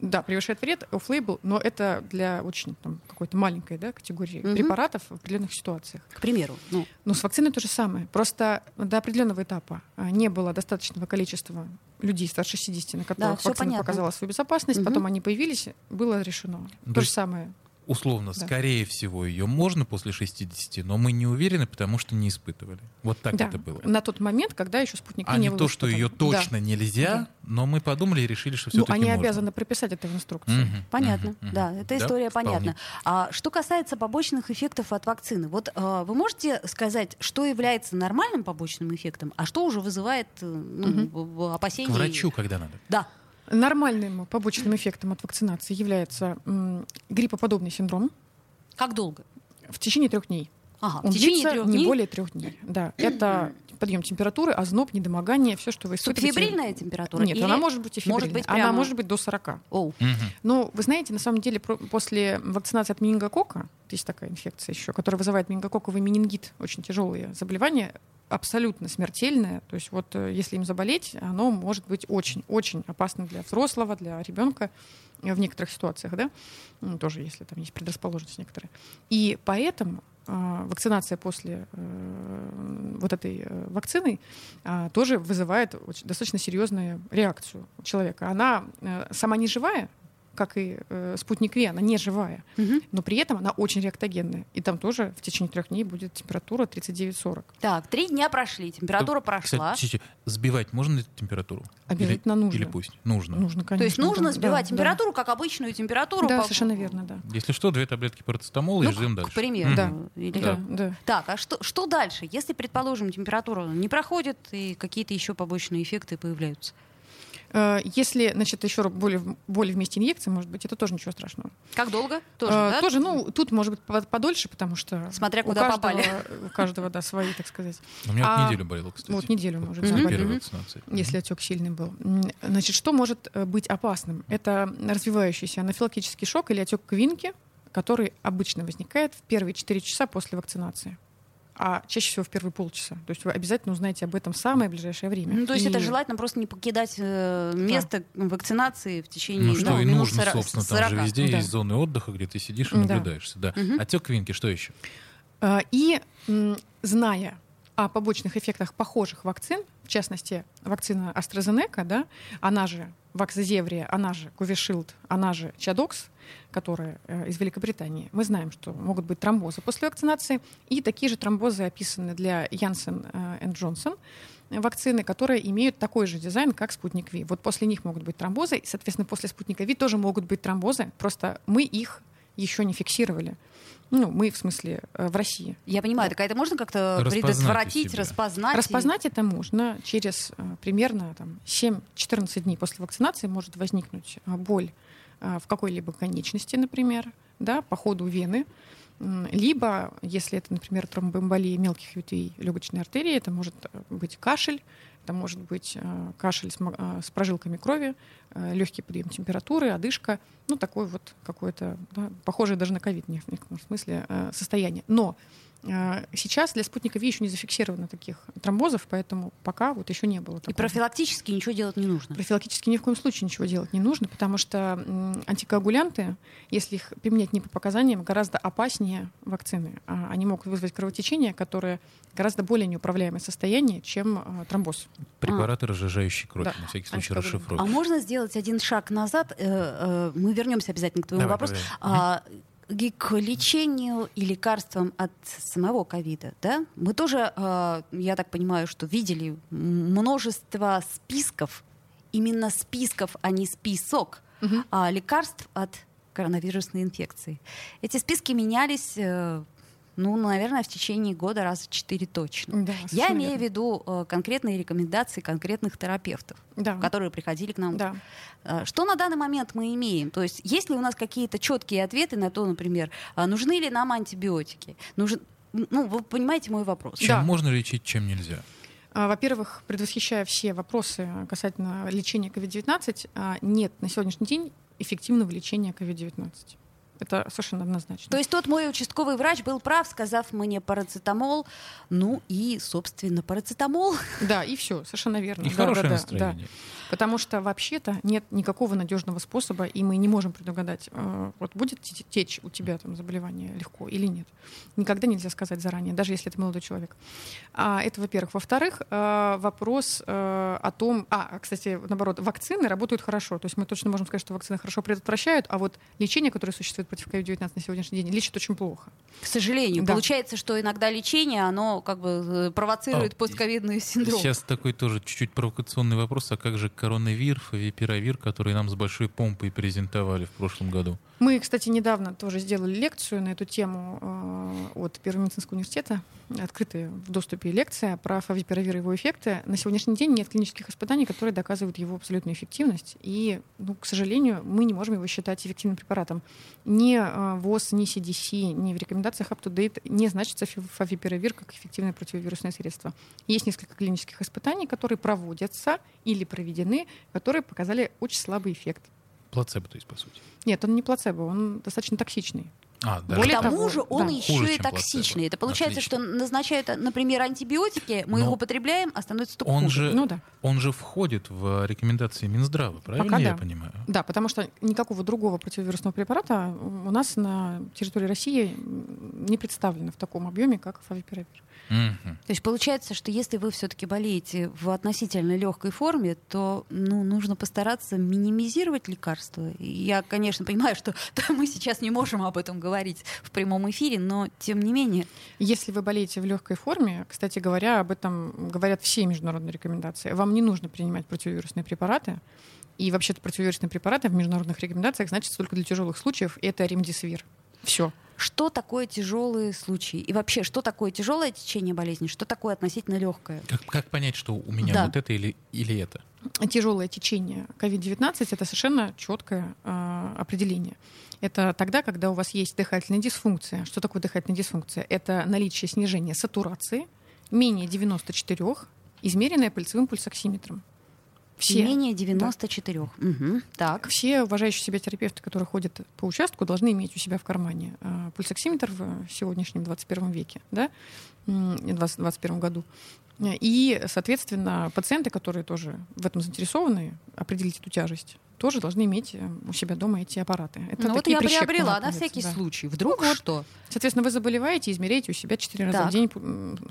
Да, превышает вред, офф-лейбл, но это для очень там, какой-то маленькой да, категории Мгм. препаратов в определенных ситуациях. К примеру, ну, Но с вакциной то же самое. Просто до определенного этапа а, не было достаточного количества людей старше 60, на которых всё вакцина понятно. показала свою безопасность, Мгм. потом они появились, было решено. То То же самое. Условно, Да. скорее всего, ее можно после 60, но мы не уверены, потому что не испытывали. Вот так да, это было. на тот момент, когда еще спутник А V не был то, что ее испытан. Да. точно нельзя, Да. но мы подумали и решили, что Ну, все-таки они можно. обязаны прописать это в инструкции. Мгм, понятно, мгм. да, эта история вполне. понятна. А что касается побочных эффектов от вакцины, вот э, вы можете сказать, что является нормальным побочным эффектом, а что уже вызывает э, ну, в опасения? К врачу, когда надо. Да. Нормальным побочным эффектом от вакцинации является м, гриппоподобный синдром Как долго? в течение трех дней. Ага, Он в течение трех не дней. более трех дней. Да, это подъем температуры, озноб, недомогание, все, что вы испытываете. Субфебрильная температура? Нет, Или она может быть и может быть Она прямо- может быть до 40. Оу. Мгм. Но вы знаете, на самом деле после вакцинации от менингокока, есть такая инфекция еще, которая вызывает менингококковый менингит, очень тяжелые заболевания, абсолютно смертельное. То есть вот э, если им заболеть, оно может быть очень-очень опасным для взрослого, для ребенка в некоторых ситуациях, да, Ну, тоже если там есть предрасположенность некоторая. И поэтому а, вакцинация после э, вот этой э, вакцины а, тоже вызывает очень- достаточно серьезную реакцию у человека. Она э, сама не живая, как и э, спутник Ви, она не живая, Мгм. но при этом она очень реактогенная. И там тоже в течение трех дней будет температура 39-40. Так, три дня прошли, температура прошла. Кстати, сбивать можно ли температуру? Обязательно или, нужно. Или пусть? Нужно. Нужно, конечно. То есть нужно да, сбивать да, температуру, как обычную температуру. Да, по- совершенно верно, да. Если что, две таблетки парацетамола и Ну, ждем к дальше. примеру. Да. Или- Да, да. Так, а что, что дальше? Если, предположим, температура не проходит и какие-то еще побочные эффекты появляются? Э, Если, значит, еще боли, боли вместе инъекции, может быть, это тоже ничего страшного. Как долго? Тоже, Э, да? тоже, ну, тут может быть по- подольше, потому что Смотря у куда каждого, попали. у каждого, да, свои, так сказать. У меня вот А, неделю болело, кстати. Вот неделю может первой вакцинации. если отек сильный был. Значит, что может э, быть опасным? Это развивающийся анафилактический шок или отек квинки, который обычно возникает в первые 4 часа после вакцинации. А чаще всего в первые полчаса. То есть вы обязательно узнаете об этом в самое ближайшее время. Ну, то есть И- это желательно просто не покидать э, место вакцинации в течение Ну что ну, и минут нужно, сора- собственно, там 40. же везде да. есть зоны отдыха, где ты сидишь и Да. наблюдаешься. Да. Мгм. Отек квинки, что еще? А, И зная о побочных эффектах похожих вакцин, в частности, вакцина AstraZeneca, да, она же Ваксозеврия, она же Covishield, она же Чадокс, которая э, из Великобритании, мы знаем, что могут быть тромбозы после вакцинации, и такие же тромбозы описаны для Janssen и Johnson вакцины, которые имеют такой же дизайн, как спутник Ви. Вот после них могут быть тромбозы, и, соответственно, после спутника Ви тоже могут быть тромбозы, просто мы их еще не фиксировали. Ну, мы, в смысле, э, в России. Я понимаю, так а это можно как-то Распознать предотвратить, себя. распознать? и- Распознать это можно через э, примерно там, 7-14 дней после вакцинации может возникнуть э, боль в какой-либо конечности, например, да, по ходу вены. Либо, если это, например, тромбоэмболия мелких ветвей легочной артерии, это может быть кашель, это может быть э, кашель э, с прожилками крови, легкий подъем температуры, одышка, ну такой вот какое-то, да, похожее даже на ковид в некотором смысле э, состояние. Но э, сейчас для спутника Ви еще не зафиксировано таких тромбозов, поэтому пока вот еще не было. И такого. профилактически ничего делать не нужно. Профилактически ни в коем случае ничего делать не нужно, потому что антикоагулянты, если их применять не по показаниям, гораздо опаснее вакцины. А Они могут вызвать кровотечение, которое гораздо более неуправляемое состояние, чем а, тромбоз. Препараты, разжижающие кровь, Да. на всякий случай расшифровки. А можно сделать один шаг назад? Э, э, Мы вернемся обязательно к твоему Давай, вопросу. давай. К лечению и лекарствам от самого ковида, да? Мы тоже, э, я так понимаю, что видели множество списков, именно списков, а не список, а, лекарств от коронавирусной инфекции. Эти списки менялись э, ну, наверное, в течение года раза четыре точно. Да, Я имею в виду э, конкретные рекомендации конкретных терапевтов, Да. которые приходили к нам. Да. Э, Что на данный момент мы имеем? То есть есть ли у нас какие-то четкие ответы на то, например, а нужны ли нам антибиотики? Нужен... Ну, вы понимаете мой вопрос. Чем Да. можно лечить, чем нельзя? А, Во-первых, предвосхищая все вопросы касательно лечения COVID-19, а, нет на сегодняшний день эффективного лечения COVID-19. Это совершенно однозначно. То есть тот мой участковый врач был прав, сказав мне парацетамол, ну и, собственно, парацетамол. Да, и все, совершенно верно. И Да, хорошее да, настроение. да. Потому что вообще-то нет никакого надежного способа, и мы не можем предугадать, э, вот будет те- течь у тебя там заболевание легко или нет. Никогда нельзя сказать заранее, даже если это молодой человек. А, это, во-первых. Во-вторых, э, вопрос э, о том, а, кстати, наоборот, вакцины работают хорошо. То есть мы точно можем сказать, что вакцины хорошо предотвращают, а вот лечение, которое существует против COVID-19 на сегодняшний день, лечит очень плохо. К сожалению. Да. Получается, что иногда лечение, оно как бы э, провоцирует А, постковидный синдром. Сейчас такой тоже чуть-чуть провокационный вопрос, а как же коронавир, фавипиравир, который нам с большой помпой презентовали в прошлом году? Мы, кстати, недавно тоже сделали лекцию на эту тему э, от Первого медицинского университета, открытая в доступе лекция про фавипиравир и его эффекты. На сегодняшний день нет клинических испытаний, которые доказывают его абсолютную эффективность. И, ну, к сожалению, мы не можем его считать эффективным препаратом. Ни э, ВОЗ, ни CDC, ни в рекомендациях UpToDate не значится фавипиравир как эффективное противовирусное средство. Есть несколько клинических испытаний, которые проводятся или проведены, которые показали очень слабый эффект. Плацебо, то есть, по сути. Нет, он не плацебо, он достаточно токсичный. А, даже Более тому того, же он да. еще Хуже, и токсичный. плацебо. Это получается, Отлично. что назначают, например, антибиотики, мы Но их употребляем, а становится только он хуже. же, Ну да. он же входит в рекомендации Минздрава, правильно Пока я да. понимаю? Да, потому что никакого другого противовирусного препарата у нас на территории России не представлено в таком объеме, как фавипиравир. Мгм. То есть получается, что если вы все-таки болеете в относительно легкой форме, то ну, нужно постараться минимизировать лекарства. Я, конечно, понимаю, что да, мы сейчас не можем об этом говорить в прямом эфире, но тем не менее. Если вы болеете в легкой форме, кстати говоря, об этом говорят все международные рекомендации, вам не нужно принимать противовирусные препараты. И вообще-то противовирусные препараты в международных рекомендациях значится только для тяжелых случаев, и это ремдисивир. Все. Что такое тяжелые случаи? И вообще, что такое тяжелое течение болезни? Что такое относительно легкое? Как, как понять, что у меня Да. вот это или, или это? тяжелое течение COVID-19 это совершенно четкое э, определение. Это тогда, когда у вас есть дыхательная дисфункция. Что такое дыхательная дисфункция? Это наличие снижения сатурации менее 94, измеренное пальцевым пульсоксиметром. Все, Менее 94. Мгм. Так. все уважающие себя терапевты, которые ходят по участку, должны иметь у себя в кармане э, пульсоксиметр в сегодняшнем 21 веке, да, м, 20, 21 году. И, соответственно, пациенты, которые тоже в этом заинтересованы, определить эту тяжесть, тоже должны иметь э, у себя дома эти аппараты. Это ну вот я приобрела на всякий да. случай. Вдруг Ну вот. что? Соответственно, вы заболеваете, измеряете у себя 4 раза Так. в день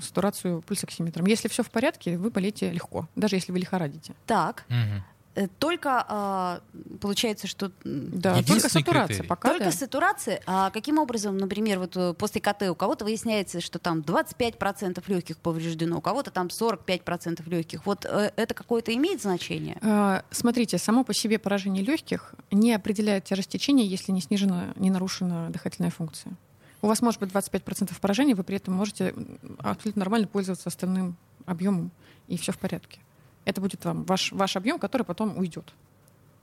сатурацию пульсоксиметром. Если все в порядке, вы болеете легко, даже если вы лихорадите. Так. Мгм. Э, Только а, получается, что Да, только сатурация критерий. пока. Только да. сатурация. А каким образом, например, вот э, после КТ у кого-то выясняется, что там 25% легких повреждено, у кого-то там 45% легких. Вот э, это какое-то имеет значение? Э, Смотрите, само по себе поражение легких не определяет тяжесть течения, если не снижена, не нарушена дыхательная функция. У вас может быть 25% поражения, вы при этом можете абсолютно нормально пользоваться остальным объемом, и все в порядке. Это будет вам ваш, ваш объем, который потом уйдет.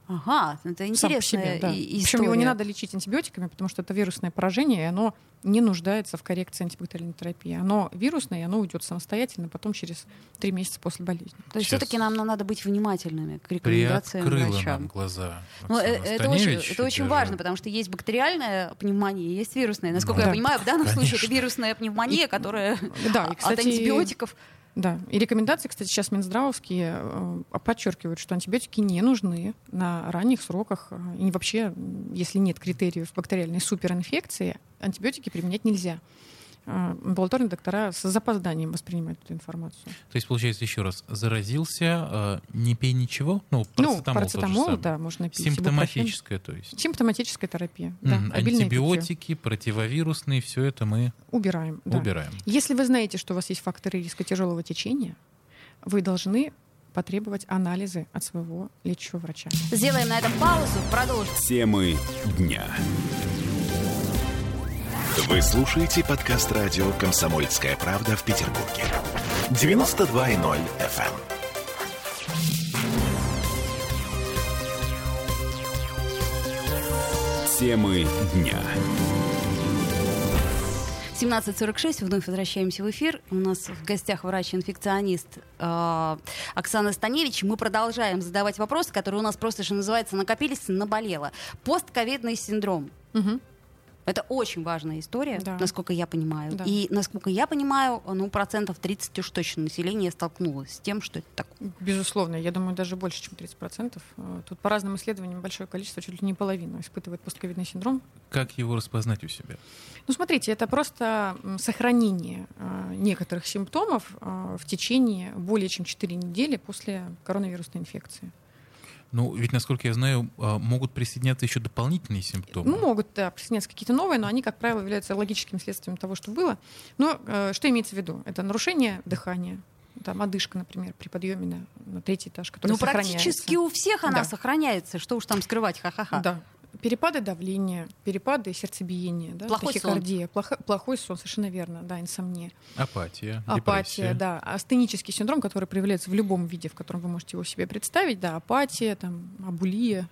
Ага, это Сам по себе, да. и- Причем его не история. надо лечить антибиотиками, потому что это вирусное поражение, и оно не нуждается в коррекции антибактериальной терапии. Оно вирусное, и оно уйдет самостоятельно потом через три месяца после болезни. То есть все-таки нам надо быть внимательными к рекомендациям Приоткрыла нам глаза. Ну, э, это очень, это очень важно, потому что есть бактериальная пневмония, есть вирусная. Насколько Ну, я да. понимаю, в данном случае это Конечно. вирусная пневмония, которая Да, и, от кстати, антибиотиков. Да, и рекомендации, кстати, сейчас Минздравовские э, подчеркивают, что антибиотики не нужны на ранних сроках. И вообще, если нет критериев бактериальной суперинфекции, антибиотики применять нельзя. Э, Амбулаторные доктора с запозданием воспринимают эту информацию. То есть, получается, еще раз, заразился, э, не пей ничего? Ну, ну, парацетамол, же парацетамол, да, можно пить. Симптоматическое, то есть. Симптоматическая терапия. Да, Мгм. обильное питье. Антибиотики, противовирусные, все это мы Убираем. да. убираем. Если вы знаете, что у вас есть факторы риска тяжелого течения, вы должны потребовать анализы от своего лечащего врача. Сделаем на этом паузу, продолжим. Темы дня. Вы слушаете подкаст радио «Комсомольская правда» в Петербурге. 92.0 FM. Темы дня. 17.46, вновь возвращаемся в эфир. У нас в гостях врач-инфекционист э, Оксана Станевич. Мы продолжаем задавать вопросы, которые у нас просто, что называется, накопились, наболело. Постковидный синдром. Мгм. Это очень важная история, Да. насколько я понимаю. Да. И, насколько я понимаю, ну, процентов 30 уж точно населения столкнулось с тем, что это такое. Безусловно, я думаю, даже больше, чем 30%. Э, Тут по разным исследованиям большое количество, чуть ли не половину, испытывает постковидный синдром. Как его распознать у себя? Ну, смотрите, это просто сохранение э, некоторых симптомов э, в течение более чем 4 недели после коронавирусной инфекции. Ну, ведь, насколько я знаю, а, могут присоединяться еще дополнительные симптомы. Ну, могут да, присоединяться какие-то новые, но они, как правило, являются логическим следствием того, что было. Но э, что имеется в виду? Это нарушение дыхания, там, одышка, например, при подъеме на, на третий этаж, который Ну, сохраняется. практически у всех она Да. сохраняется. Что уж там скрывать, ха-ха-ха. Да. Перепады давления, перепады сердцебиения, да, Плохой сон. тахикардия, плохо- плохой сон, совершенно верно, да, инсомния. Апатия, Апатия, депрессия. да. Астенический синдром, который проявляется в любом виде, в котором вы можете его себе представить, да, апатия, там, абулия,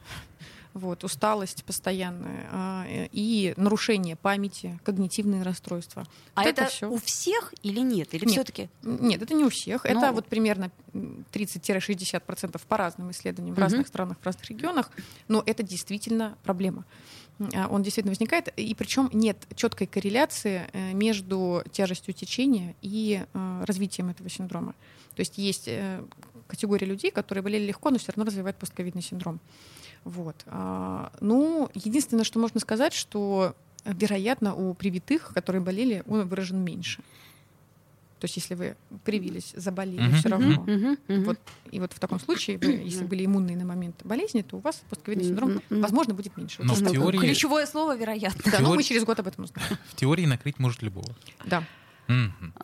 вот, усталость постоянная а, э, и нарушение памяти, когнитивные расстройства. А Вот это, всё. у всех или нет? Или Нет. все-таки? Нет, это не у всех. Ну. Это вот примерно м, 30-60% по разным исследованиям в разных странах, в разных регионах. Но это действительно проблема. А, Он действительно возникает, и причем нет четкой корреляции э, между тяжестью течения и э, развитием этого синдрома. То есть есть категория людей, которые болели легко, но все равно развивают постковидный синдром. Вот. А, Ну, единственное, что можно сказать, что, э, вероятно, у привитых, которые болели, он выражен меньше. То есть, если вы привились, заболели, Мгм. все равно. Мгм. Вот, и вот в таком случае, вы, если были иммунные на момент болезни, то у вас постковидный синдром, Мгм. возможно, будет меньше. Вот Но в так. теории- Ключевое слово вероятно. Да, но мы теории- через год об этом узнаем. В теории накрыть может любого. Да.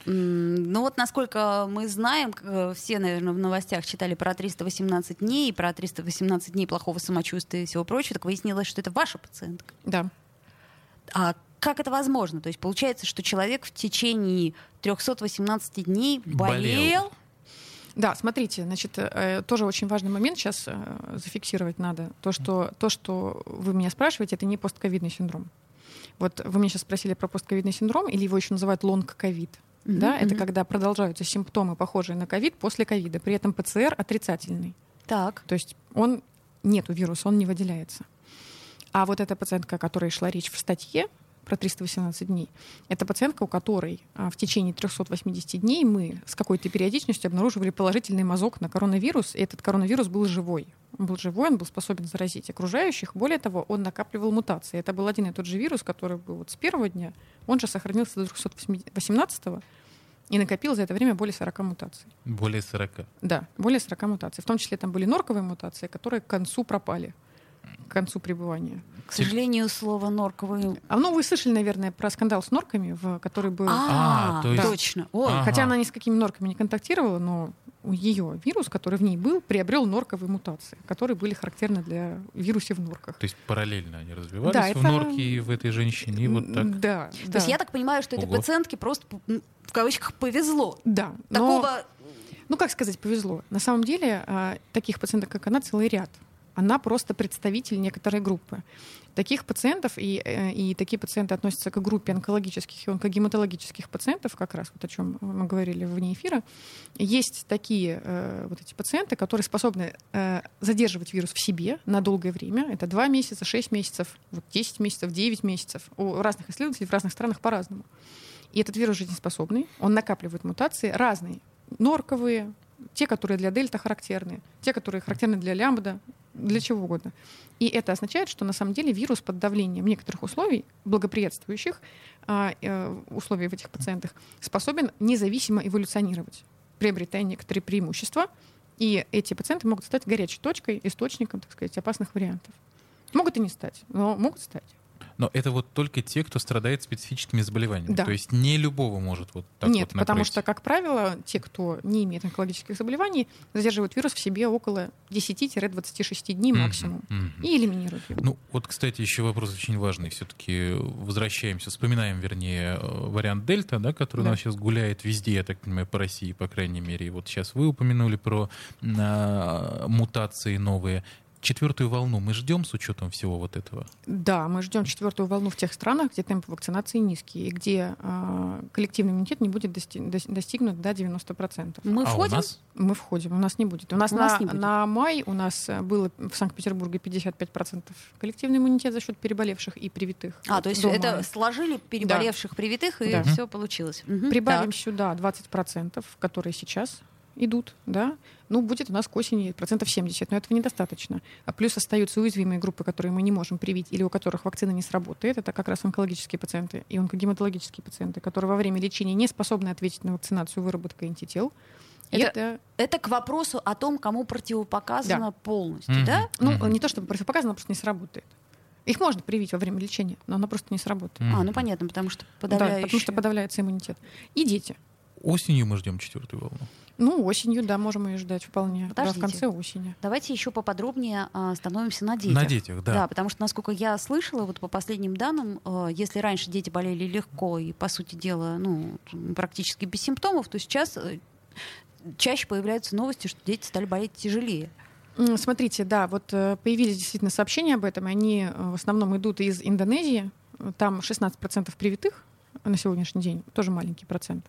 Ну вот, насколько мы знаем, э, все, наверное, в новостях читали про 318 дней, про 318 дней плохого самочувствия и всего прочего, так выяснилось, что это ваша пациентка. Да. А как это возможно? То есть получается, что человек в течение 318 дней болел, Болел. Да, смотрите, значит, э, тоже очень важный момент сейчас э, зафиксировать надо. То что, то, что вы меня спрашиваете, это не постковидный синдром. Вот вы меня сейчас спросили про постковидный синдром, или его еще называют лонг-ковид. Мгм, Да, это мгм. когда продолжаются симптомы, похожие на ковид после ковида, при этом ПЦР отрицательный. Так. То есть он нету вируса, он не выделяется. А вот эта пациентка, о которой шла речь в статье про 318 дней, это пациентка, у которой а, в течение 380 дней мы с какой-то периодичностью обнаруживали положительный мазок на коронавирус, и этот коронавирус был живой. Он был живой, он был способен заразить окружающих. Более того, он накапливал мутации. Это был один и тот же вирус, который был вот с первого дня. Он же сохранился до 318 и накопил за это время более 40 мутаций. Более 40. Да, более 40 мутаций. В том числе там были норковые мутации, которые к концу пропали, к концу пребывания. К сожалению, слово норковый. А ну, вы слышали, наверное, про скандал с норками, в который был... А, А, точно. Ой. Хотя она ни с какими норками не контактировала, но ее вирус, который в ней был, приобрел норковые мутации, которые были характерны для вирусов в норках. То есть параллельно они развивались Да, в это- норке и в этой женщине. И вот так. Да, То да. есть я так понимаю, что этой Ого. пациентке просто в кавычках повезло. Да, но- Такого Ну, как сказать, повезло. На самом деле, а, таких пациенток, как она, целый ряд. Она просто представитель некоторой группы. Таких пациентов и, э, и такие пациенты относятся к группе онкологических и онкогематологических пациентов, как раз вот о чем мы говорили вне эфира. Есть такие э, вот эти пациенты, которые способны э, задерживать вирус в себе на долгое время. Это 2 месяца, 6 месяцев, вот 10 месяцев, 9 месяцев. У разных исследователей в разных странах по-разному. И этот вирус жизнеспособный, он накапливает мутации разные, норковые, те, которые для дельта характерны, те, которые характерны для лямбда, для чего угодно. И это означает, что на самом деле вирус под давлением некоторых условий, благоприятствующих а, э, условий в этих пациентах, способен независимо эволюционировать, приобретая некоторые преимущества. И эти пациенты могут стать горячей точкой, источником, так сказать, опасных вариантов. Могут и не стать, но могут стать. Но это вот только те, кто страдает специфическими заболеваниями. Да. То есть не любого может вот так Нет, вот потому что, как правило, те, кто не имеет онкологических заболеваний, задерживают вирус в себе около 10-26 дней максимум мгм. и элиминируют его. Ну, вот, кстати, еще вопрос очень важный. Все-таки возвращаемся, вспоминаем, вернее, э, вариант Дельта, да, который Да. у нас сейчас гуляет везде, я так понимаю, по России, по крайней мере. И вот сейчас вы упомянули про а, мутации новые. Четвертую волну мы ждем с учетом всего вот этого? Да, мы ждем четвертую волну в тех странах, где темпы вакцинации низкие, и где а, коллективный иммунитет не будет дости- дос- достигнут до 90%. Мы а входим? у нас? Мы входим, у нас не будет. У нас, У на, нас не будет. на май у нас э, было в Санкт-Петербурге 55% коллективный иммунитет за счет переболевших и привитых. А, то есть до это мая. сложили переболевших, привитых, и Да. все получилось. Мгм. Прибавим Так. сюда 20%, которые сейчас идут, да, ну, будет у нас к осени процентов 70, но этого недостаточно. А плюс остаются уязвимые группы, которые мы не можем привить или у которых вакцина не сработает. Это как раз онкологические пациенты и онкогематологические пациенты, которые во время лечения не способны ответить на вакцинацию выработкой антител. Это- это, Это к вопросу о том, кому противопоказано полностью, Мгм. да? ну, Мгм. не то чтобы противопоказано, она просто не сработает. Их можно привить во время лечения, но она просто не сработает. А, ну понятно, потому что Да, подавляющее. потому что подавляется иммунитет. И дети. Осенью мы ждем четвертую волну. Ну, осенью, да, можем ее ждать вполне. Да, в Подождите. конце осени. Давайте еще поподробнее а, становимся на детях. На детях, да. Да, потому что, насколько я слышала, вот по последним данным, э, если раньше дети болели легко и, по сути дела, ну, практически без симптомов, то сейчас э, чаще появляются новости, что дети стали болеть тяжелее. Смотрите, да, вот э, появились действительно сообщения об этом, они э, в основном идут из Индонезии. Там 16% привитых на сегодняшний день, тоже маленький процент.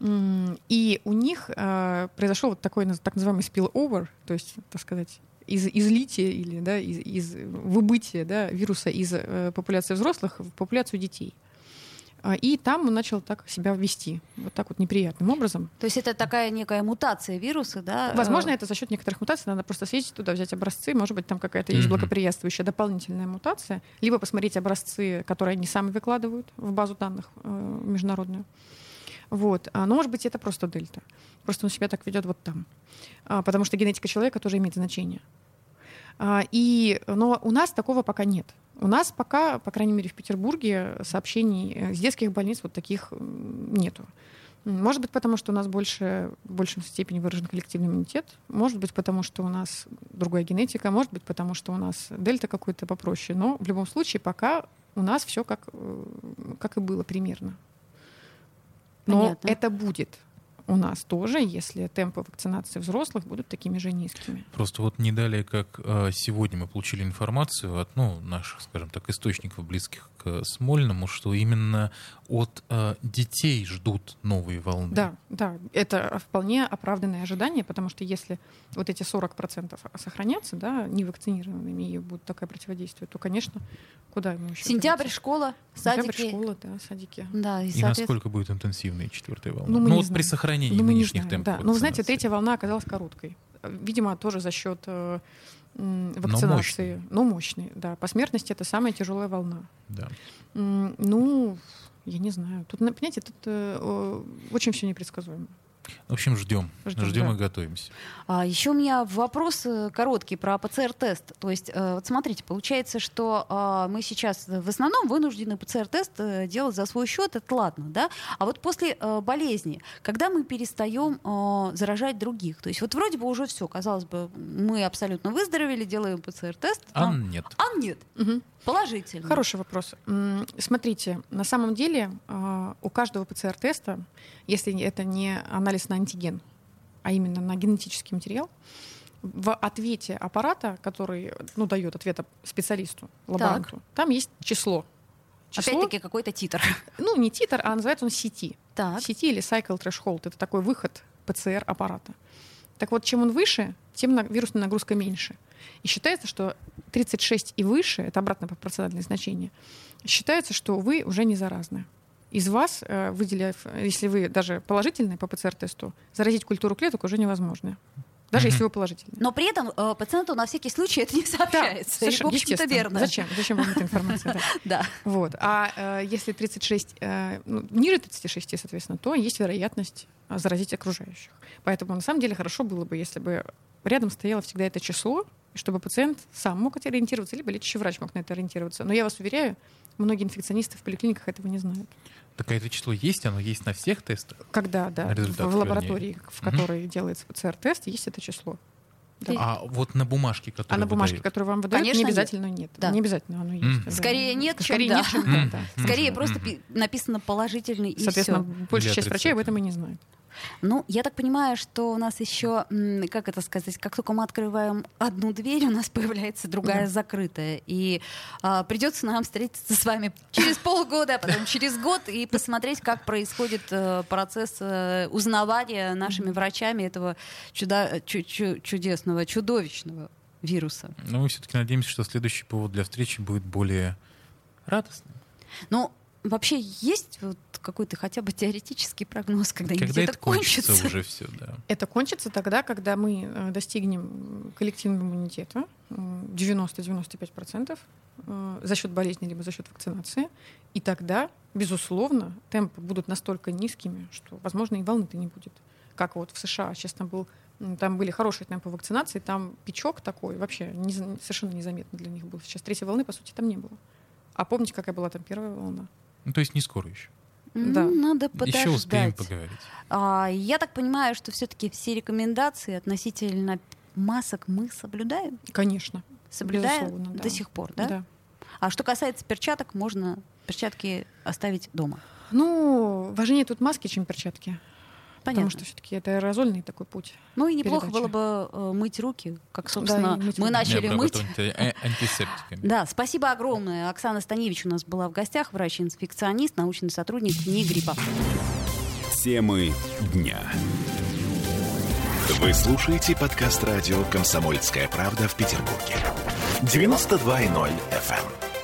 И у них э, произошел вот такой так называемый spillover, то есть, так сказать, из излития или да, из, из выбытия да, вируса из э, популяции взрослых в популяцию детей. А, И там он начал так себя вести, вот так вот неприятным образом. То есть это такая некая мутация вируса, да? Возможно, э, это за счет некоторых мутаций. Надо просто съездить туда, взять образцы. Может быть, там какая-то есть благоприятствующая дополнительная мутация. Либо посмотреть образцы, которые они сами выкладывают в базу данных э, международную. Вот. А, Но, может быть, это просто дельта. Просто он себя так ведет вот там. А, Потому что генетика человека тоже имеет значение. А, И, но у нас такого пока нет. У нас пока, по крайней мере, в Петербурге сообщений э, из детских больниц вот таких нету. Может быть, потому что у нас больше, в большей степени выражен коллективный иммунитет. Может быть, потому что у нас другая генетика. Может быть, потому что у нас дельта какой-то попроще. Но в любом случае пока у нас все как, э, как и было примерно. Но Понятно. это будет у нас тоже, если темпы вакцинации взрослых будут такими же низкими. Просто вот не далее, как э, сегодня мы получили информацию от ну, наших, скажем так, источников, близких к Смольному, что именно от э, детей ждут новые волны. Да, да, это вполне оправданное ожидание, потому что если вот эти 40% сохранятся, да, невакцинированными, и будет такое противодействие, то, конечно, куда ему еще? Сентябрь, годится? школа, Сентябрь, садики. школа, да, садики. Да, и, И соответственно, насколько будет интенсивная четвертая волна? Ну, мы не вот знаем. при сохранении Ну, мы не нынешних знаем, темпов да. Ну, вы знаете, вакцинации. третья волна оказалась короткой. Видимо, тоже за счет э, м, Но вакцинации. Но мощной, да. По смертности это самая тяжелая волна. Да. Ну, я не знаю. Тут, понимаете, тут э, э, очень все непредсказуемо. В общем, ждем. Ждем, Ждем да. и готовимся. А, еще у меня вопрос э, короткий про ПЦР-тест. То есть, э, вот смотрите, получается, что а, мы сейчас в основном вынуждены ПЦР-тест э, делать за свой счет, это ладно, да? А вот после э, болезни, когда мы перестаем э, заражать других, то есть вот вроде бы уже все, казалось бы, мы абсолютно выздоровели, делаем ПЦР-тест, А а, нет. а нет, положительно. Хороший вопрос. Смотрите, на самом деле а, у каждого ПЦР-теста, если это не анализ на антиген, а именно на генетический материал, в ответе аппарата, который ну, дает ответ специалисту, лаборанту, там есть число. Число, Опять-таки какой-то титр. ну не титр, а называется он CT. Так. CT или Cycle Threshold. Это такой выход ПЦР-аппарата. Так вот, чем он выше, тем на- вирусная нагрузка меньше. И считается, что 36 и выше, это обратно пропорциональное значение, считается, что вы уже не заразны. Из вас, э, выделяв, если вы даже положительный по ПЦР-тесту, заразить культуру клеток уже невозможно. Даже если вы положительный. Но при этом э, пациенту на всякий случай это не сообщается. И, в общем-то, верно. Зачем? Зачем вам эта информация? Да. Да. Вот. А э, если 36, э, ну, ниже 36, соответственно, то есть вероятность а, заразить окружающих. Поэтому на самом деле хорошо было бы, если бы рядом стояло всегда это число, чтобы пациент сам мог это ориентироваться, либо лечащий врач мог на это ориентироваться. Но я вас уверяю, многие инфекционисты в поликлиниках этого не знают. Так а это число есть, оно есть на всех тестах? Когда, да, Результат, в лаборатории, вернее. в которой делается ПЦР-тест, есть это число. Да. А вот на бумажке, А которую на бумажке, выдают? которую вам выдают, Конечно, не нет. обязательно нет. Да. Не обязательно оно есть. Да. Скорее нет, чем Скорее да. нет, чем да, да. Скорее Мгм, просто пи- написано положительный и Соответственно, все. большая часть врачей об этом и не знают. Ну, я так понимаю, что у нас еще, как это сказать, как только мы открываем одну дверь, у нас появляется другая Да. закрытая. И а, придется нам встретиться с вами через полгода, а потом через год и посмотреть, как происходит э, процесс э, узнавания нашими врачами этого чуда- чу- чу- чудесного, чудовищного вируса. Но мы все-таки надеемся, что следующий повод для встречи будет более радостным. Ну, вообще есть вот какой-то хотя бы теоретический прогноз, когда-нибудь Когда это, это кончится, кончится? уже все, да. Это кончится тогда, когда мы э, достигнем коллективного иммунитета э, 90-95% э, за счет болезни либо за счет вакцинации. И тогда, безусловно, темпы будут настолько низкими, что, возможно, и волны-то не будет. Как вот в США сейчас там был там были хорошие темпы вакцинации, там печок такой вообще не совершенно незаметно для них был. Сейчас третьей волны, по сути, там не было. А помните, какая была там первая волна? Ну, то есть не скоро еще. Да. Надо Еще успеем подождать. поговорить. А, я так понимаю, что все-таки все рекомендации относительно масок мы соблюдаем? Конечно. Соблюдаем да. до сих пор, да? да. А что касается перчаток, можно перчатки оставить дома. Ну, важнее тут маски, чем перчатки. Понятно. Потому что все-таки это аэрозольный такой путь. Ну и неплохо передача. было бы э, мыть руки, как, Да, собственно, и мыть мы руки. начали Не мыть. а- антисептиками. Да, спасибо огромное. Оксана Станевич у нас была в гостях, врач-инфекционист, научный сотрудник НИИ гриппа. Темы дня. Вы слушаете подкаст радио «Комсомольская правда» в Петербурге. 92.0 FM.